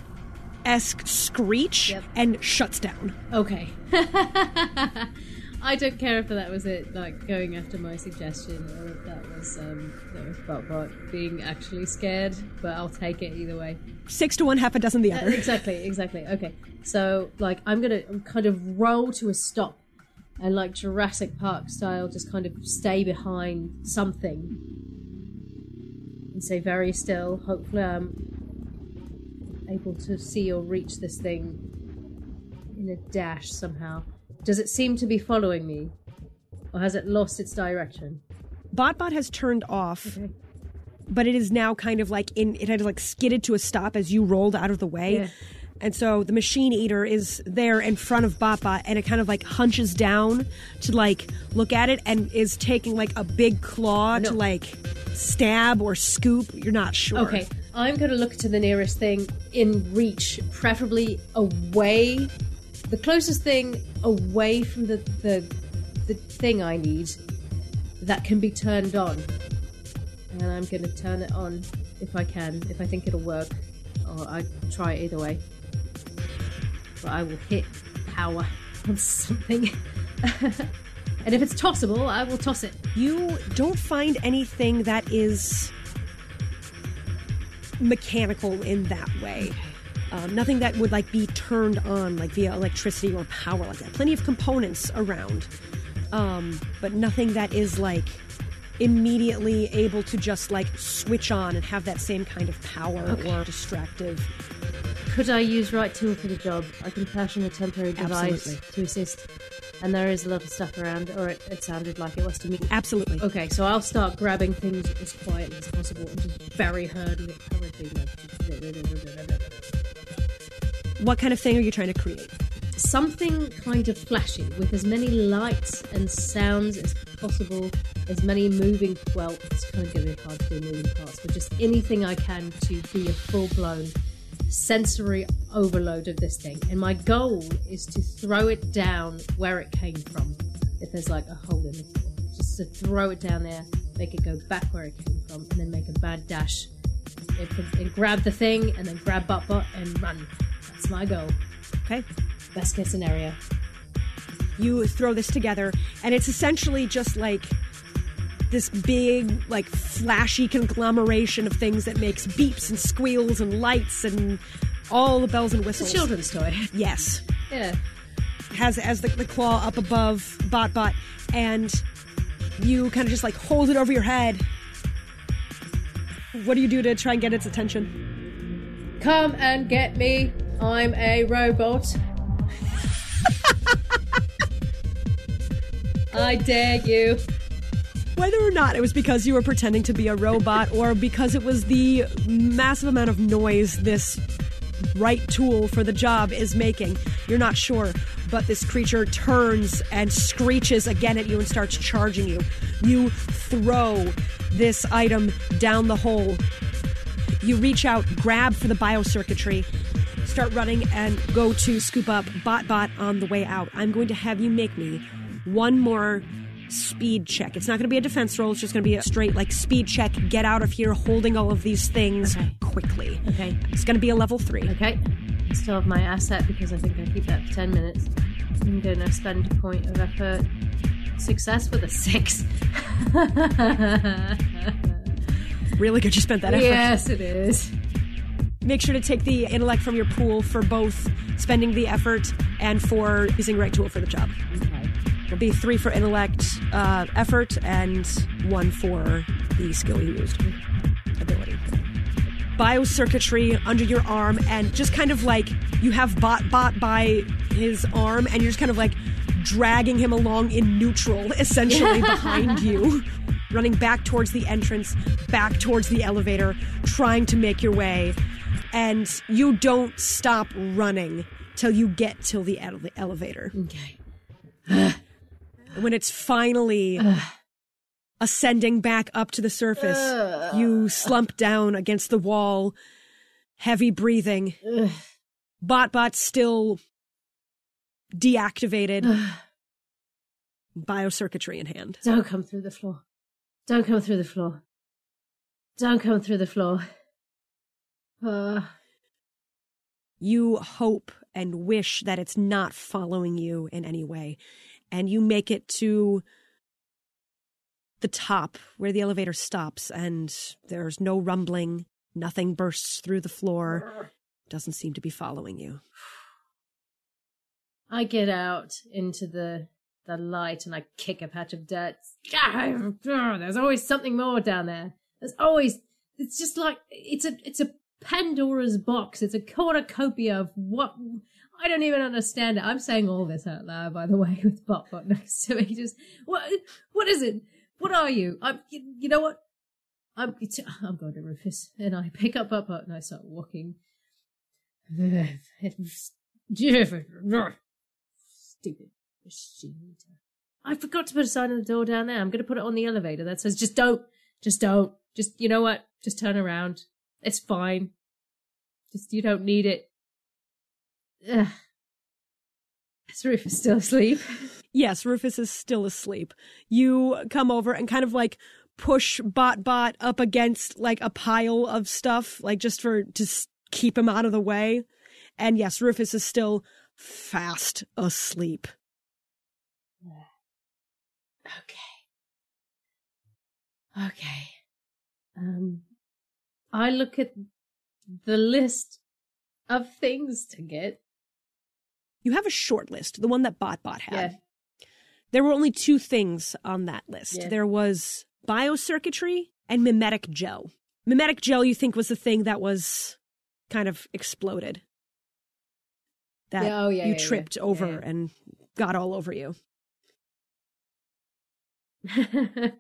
esque screech Yep. and shuts down. Okay. I don't care if that was it, like going after my suggestion, or if that was um, that was Botbot being actually scared. But I'll take it either way. Six to one, half a dozen the Uh, other. exactly, exactly. Okay, so like I'm gonna kind of roll to a stop, and like Jurassic Park style, just kind of stay behind something and say very still. Hopefully, I'm able to see or reach this thing in a dash somehow. Does it seem to be following me, or has it lost its direction? Botbot has turned off, Okay. but it is now kind of like in. It had like skidded to a stop as you rolled out of the way. Yeah. And so the machine eater is there in front of Botbot, and it kind of like hunches down to like look at it, and is taking like a big claw No. to like stab or scoop. You're not sure. Okay, I'm going to look to the nearest thing in reach, preferably away, the closest thing away from the the, the thing I need that can be turned on. And I'm going to turn it on if I can, if I think it'll work, or I try it either way. But I will hit power on something. and if it's tossable, I will toss it. You don't find anything that is mechanical in that way. Um, nothing that would like be turned on like via electricity or power like that. Plenty of components around, um, but nothing that is like immediately able to just like switch on and have that same kind of power or distractive. Could I use right tool for the job? I can fashion a temporary device Absolutely. to assist. And there is a lot of stuff around, or it, it sounded like it was to me. Absolutely. Okay, so I'll start grabbing things as quietly as possible and just very hurriedly. What kind of thing are you trying to create? something kind of flashy with as many lights and sounds as possible, as many moving. Well, it's kind of going to be hard to do moving parts, but just anything I can to be a full blown sensory overload of this thing. And my goal is to throw it down where it came from. If there's like a hole in the floor, just to throw it down there, make it go back where it came from, and then make a bad dash. And, grab the thing, and then grab Bot Bot and run. That's my goal. Okay. Best case scenario. you throw this together and it's essentially just like this big like flashy conglomeration of things that makes beeps and squeals and lights and all the bells and It's whistles a children's toy. yes Yeah. has as the, the claw up above bot bot and you kind of just like hold it over your head what do you do to try and get its attention Come and get me. I'm a robot. I dare you. Whether or not it was because you were pretending to be a robot or because it was the massive amount of noise this right tool for the job is making, you're not sure. But this creature turns and screeches again at you and starts charging you. You throw this item down the hole. You reach out, grab for the biocircuitry, start running, and go to scoop up Bot Bot on the way out. I'm going to have you make me one more speed check. It's not going to be a defense roll. It's just going to be a straight like speed check. Get out of here, holding all of these things Okay. quickly. Okay. It's going to be a level three. Okay. Still have my asset because I think I keep that for 10 minutes. I'm going to spend a point of effort. Success with a six. Really good. You spent that effort. yes, it is. Make sure to take the intellect from your pool for both spending the effort and for using the right tool for the job. Okay. It'll be three for intellect uh, effort and one for the skill you used ability. Biocircuitry under your arm, and just kind of like you have Bot Bot by his arm, and you're just kind of like dragging him along in neutral, essentially behind you, running back towards the entrance, back towards the elevator, trying to make your way. And you don't stop running till you get till the ele- elevator Okay. when it's finally ascending back up to the surface, you slump down against the wall, heavy breathing. Bot Bot still deactivated, biocircuitry in hand. Don't come through the floor. Don't come through the floor. Don't come through the floor. Uh, You hope and wish that it's not following you in any way. And you make it to the top where the elevator stops, and there's no rumbling, nothing bursts through the floor, doesn't seem to be following you. I get out into the the light and I kick a patch of dirt. There's always something more down there. There's always it's just like it's a it's a Pandora's box. It's a cornucopia of what I don't even understand it. I'm saying all this out loud, by the way, with Botbot next to me. Just what what is it? What are you? I'm you, you know what? I'm I'm going to Rufus, and I pick up Botbot and I start walking. Stupid machine. I forgot to put a sign on the door down there. I'm going to put it on the elevator that says, just don't, just don't, just, you know what? Just turn around. It's fine. Just, you don't need it. Ugh. Is Rufus still asleep? Yes, Rufus is still asleep. You come over and kind of like push Bot Bot up against like a pile of stuff, like just for to keep him out of the way. And yes, Rufus is still fast asleep. Okay. Okay. Um, I look at the list of things to get. You have a short list, the one that Bot Bot had. Yeah. There were only two things on that list. Yeah. There was biocircuitry and mimetic gel. Mimetic gel, you think, was the thing that was kind of exploded. That Yeah, oh, you tripped over and got all over you. yeah.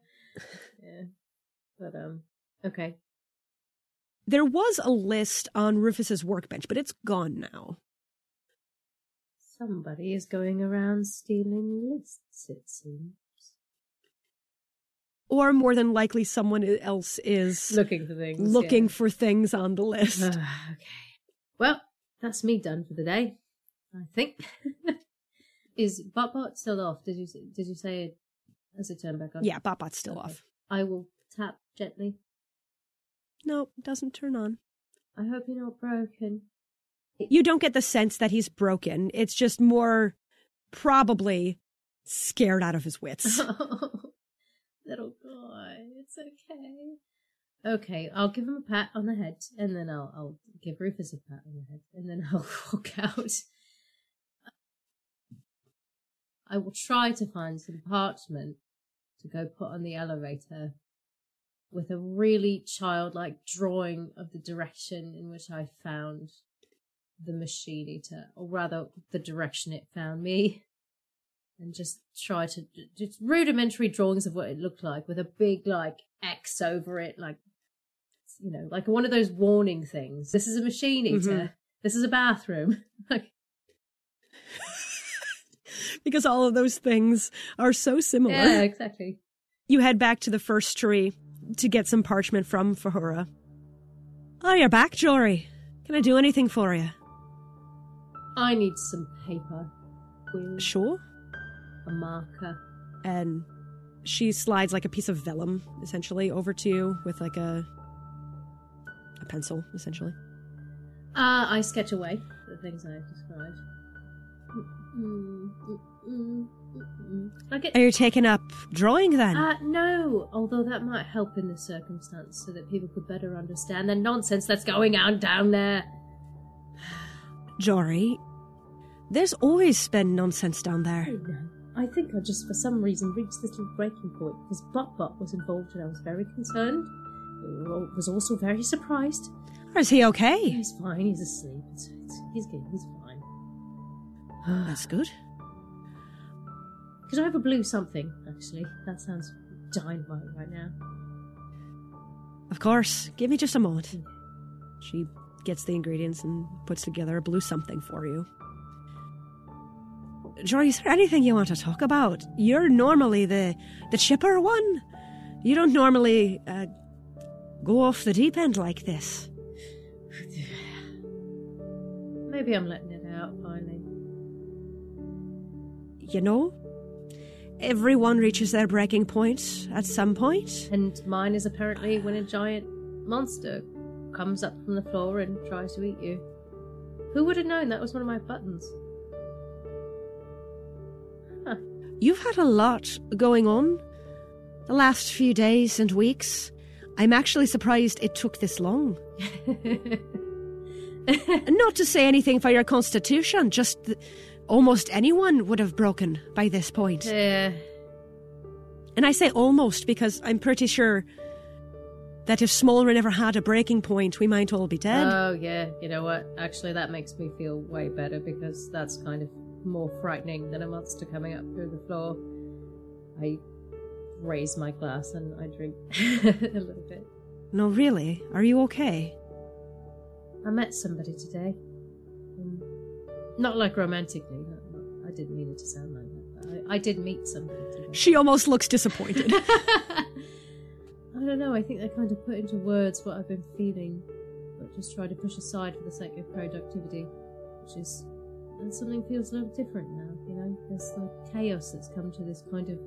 But, um, okay. There was a list on Rufus's workbench, but it's gone now. Somebody is going around stealing lists, it seems. Or more than likely, someone else is Looking for things. looking yeah. for things on the list. Ah, okay. Well, that's me done for the day. I think. is Botbot still off? Did you did you say it as it turned back on? yeah, Botbot's still Okay. off. I will tap gently. No, it doesn't turn on. I hope you're not broken. You don't get the sense that he's broken. It's just more probably scared out of his wits. Little boy, it's okay. Okay, I'll give him a pat on the head, and then I'll I'll give Rufus a pat on the head, and then I'll walk out. I will try to find some parchment to go put on the elevator with a really childlike drawing of the direction in which I found the machine eater, or rather the direction it found me, and just try to just rudimentary drawings of what it looked like with a big like X over it, like you know, like one of those warning things. This is a machine eater. Mm-hmm. This is a bathroom. like because all of those things are so similar. Yeah, exactly. You head back to the first tree to get some parchment from Fahura. Oh, you're back, Jory. Can I do anything for you? I need some paper. Sure. A marker. And she slides like a piece of vellum, essentially, over to you with like a a pencil, essentially. Uh, I sketch away the things I have described. Mm-hmm. Okay. Are you taking up drawing then? Uh, no, although that might help in this circumstance so that people could better understand the nonsense that's going on down there. Jory, there's always been nonsense down there. I think I just, for some reason, reached this little breaking point because Butt was involved and I was very concerned. I was also very surprised. Is he okay? He's fine. He's asleep. It's, it's, he's good. He's fine. That's good. Could I have a blue something, actually? That sounds dynamite right now. Of course. Give me just a moment. Hmm. She gets the ingredients and puts together a blue something for you. Jory, is there anything you want to talk about? You're normally the the chipper one. You don't normally uh, go off the deep end like this. Maybe I'm letting it out finally. You know, everyone reaches their breaking point at some point. And mine is apparently when a giant monster comes up from the floor and tries to eat you. Who would have known that was one of my buttons? You've had a lot going on the last few days and weeks. I'm actually surprised it took this long. Not to say anything for your constitution, just almost anyone would have broken by this point. Yeah. And I say almost because I'm pretty sure that if Smolra never had a breaking point, we might all be dead. Oh, yeah. You know what? Actually, that makes me feel way better because that's kind of more frightening than a monster coming up through the floor. I raise my glass and I drink a little bit. No, really? Are you okay? I met somebody today. Um, not like romantically. I didn't mean it to sound like that. I, I did meet somebody. Today. She almost looks disappointed. I don't know. I think I kind of put into words what I've been feeling, but just try to push aside for the sake of productivity, which is and something feels a little different now. You know, there's like chaos that's come to this kind of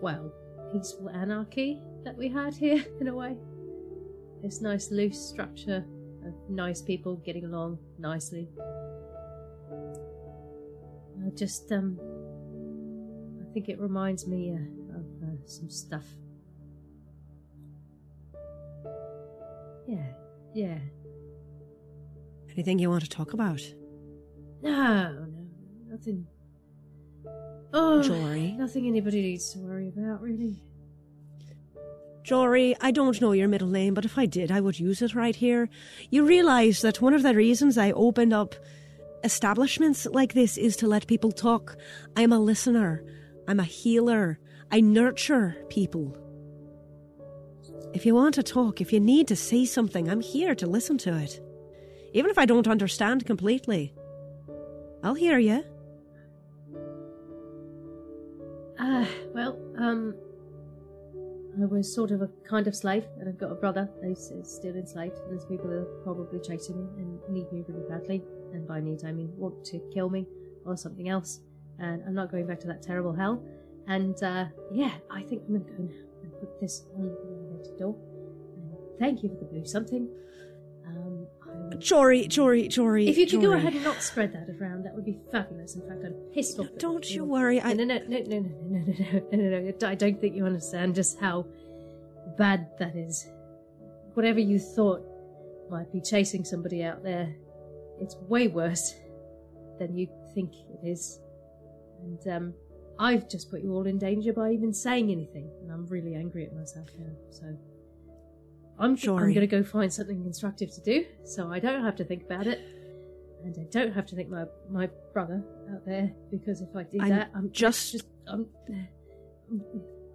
well, peaceful anarchy that we had here in a way. This nice loose structure of nice people getting along nicely. I just, um, I think it reminds me uh, of uh, some stuff. Yeah, yeah. Anything you want to talk about? No, no, nothing. Oh, Jory. Nothing anybody needs to worry about, really. Jory, I don't know your middle name, but if I did, I would use it right here. You realize that one of the reasons I opened up establishments like this is to let people talk. I'm a listener. I'm a healer. I nurture people. If you want to talk, if you need to say something, I'm here to listen to it. Even if I don't understand completely, I'll hear you. Ah, uh, well, um, I was sort of a kind of slave, and I've got a brother who's still enslaved. There's people that are probably chasing me and need me really badly, and by need I mean want to kill me or something else. And I'm not going back to that terrible hell. And uh, yeah, I think I'm going to go now and put this on the door. And thank you for the blue something. Jory, Jory, Jory. If you could go ahead and not spread that around, that would be fabulous. In fact, I'm pissed off. Don't you worry. I... No, no, no, no, no, no, no, no, no, no, no. I don't think you understand just how bad that is. Whatever you thought might be chasing somebody out there, it's way worse than you think it is. And um, I've just put you all in danger by even saying anything, and I'm really angry at myself now. So I'm Jory. I'm going to go find something constructive to do, so I don't have to think about it, and I don't have to think my my brother out there because if I do I'm that, I'm just- just I'm.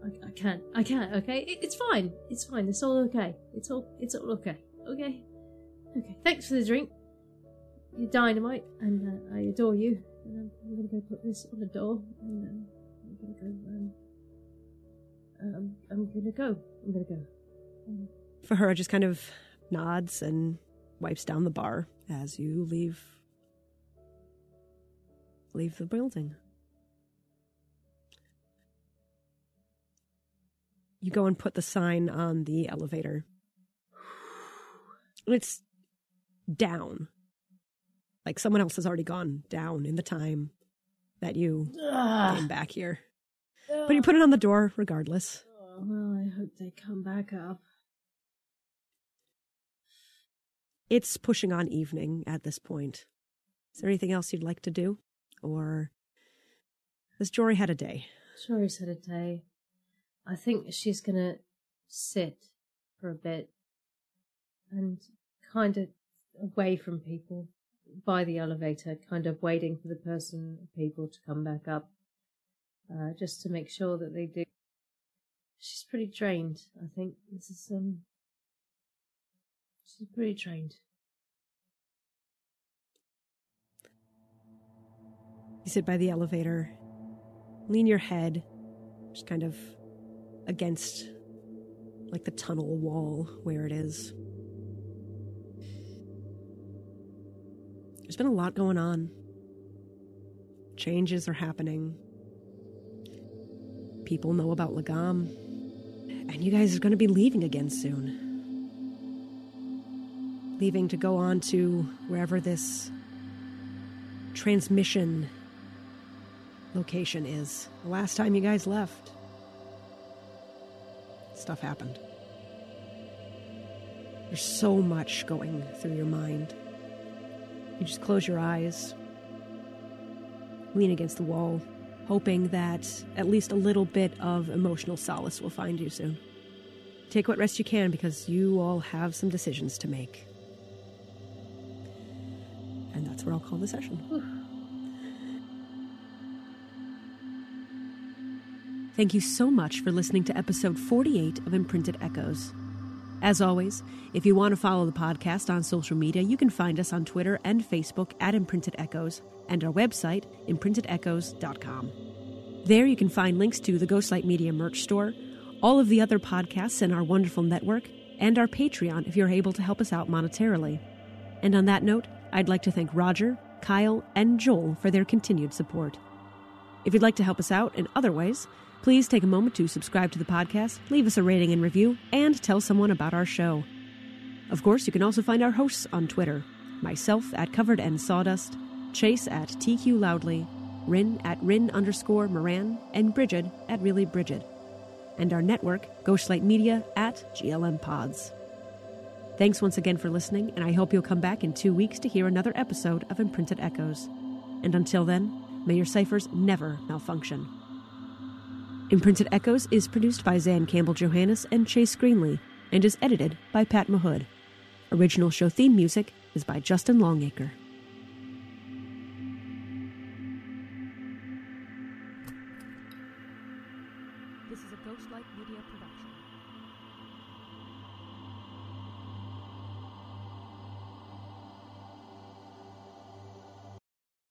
I, I can't. I can't. Okay, it, it's fine. It's fine. It's all okay. It's all. It's all okay. Okay. Okay. Thanks for the drink. You're dynamite, and uh, I adore you. And I'm, I'm gonna go put this on the door, and um, I'm gonna go. Um, um, I'm gonna go. I'm gonna go. Um, Fahura just kind of nods and wipes down the bar as you leave leave the building. You go and put the sign on the elevator. It's down. Like someone else has already gone down in the time that you came back here. But you put it on the door regardless. Oh, well, I hope they come back up. It's pushing on evening at this point. Is there anything else you'd like to do? Or has Jory had a day? Sorry, had a day. I think she's gonna sit for a bit and kind of away from people by the elevator, kind of waiting for the person, people to come back up, uh, just to make sure that they do. She's pretty drained. I think this is um. Drained. You sit by the elevator, lean your head, just kind of against like the tunnel wall where it is. There's been a lot going on. Changes are happening. People know about Lagam. And you guys are going to be leaving again soon. Leaving to go on to wherever this transmission location is. The last time you guys left, stuff happened. There's so much going through your mind. You just close your eyes, lean against the wall, hoping that at least a little bit of emotional solace will find you soon. Take what rest you can because you all have some decisions to make. And that's where I'll call the session. Thank you so much for listening to episode 48 of Imprinted Echoes. As always, if you want to follow the podcast on social media, you can find us on Twitter and Facebook at Imprinted Echoes and our website, imprintedechoes.com. There you can find links to the Ghostlight Media merch store, all of the other podcasts in our wonderful network, and our Patreon if you're able to help us out monetarily. And on that note, I'd like to thank Roger, Kyle, and Joel for their continued support. If you'd like to help us out in other ways, please take a moment to subscribe to the podcast, leave us a rating and review, and tell someone about our show. Of course, you can also find our hosts on Twitter myself at Covered and Sawdust, Chase at TQ Loudly, Rin at Rin underscore Moran, and Bridget at Really Bridget. And our network, Ghostlight Media at GLM Pods. Thanks once again for listening, and I hope you'll come back in two weeks to hear another episode of Imprinted Echoes. And until then, may your ciphers never malfunction. Imprinted Echoes is produced by Zan Campbell Johannes and Chase Greenlee and is edited by Pat Mahood. Original show theme music is by Justin Longacre.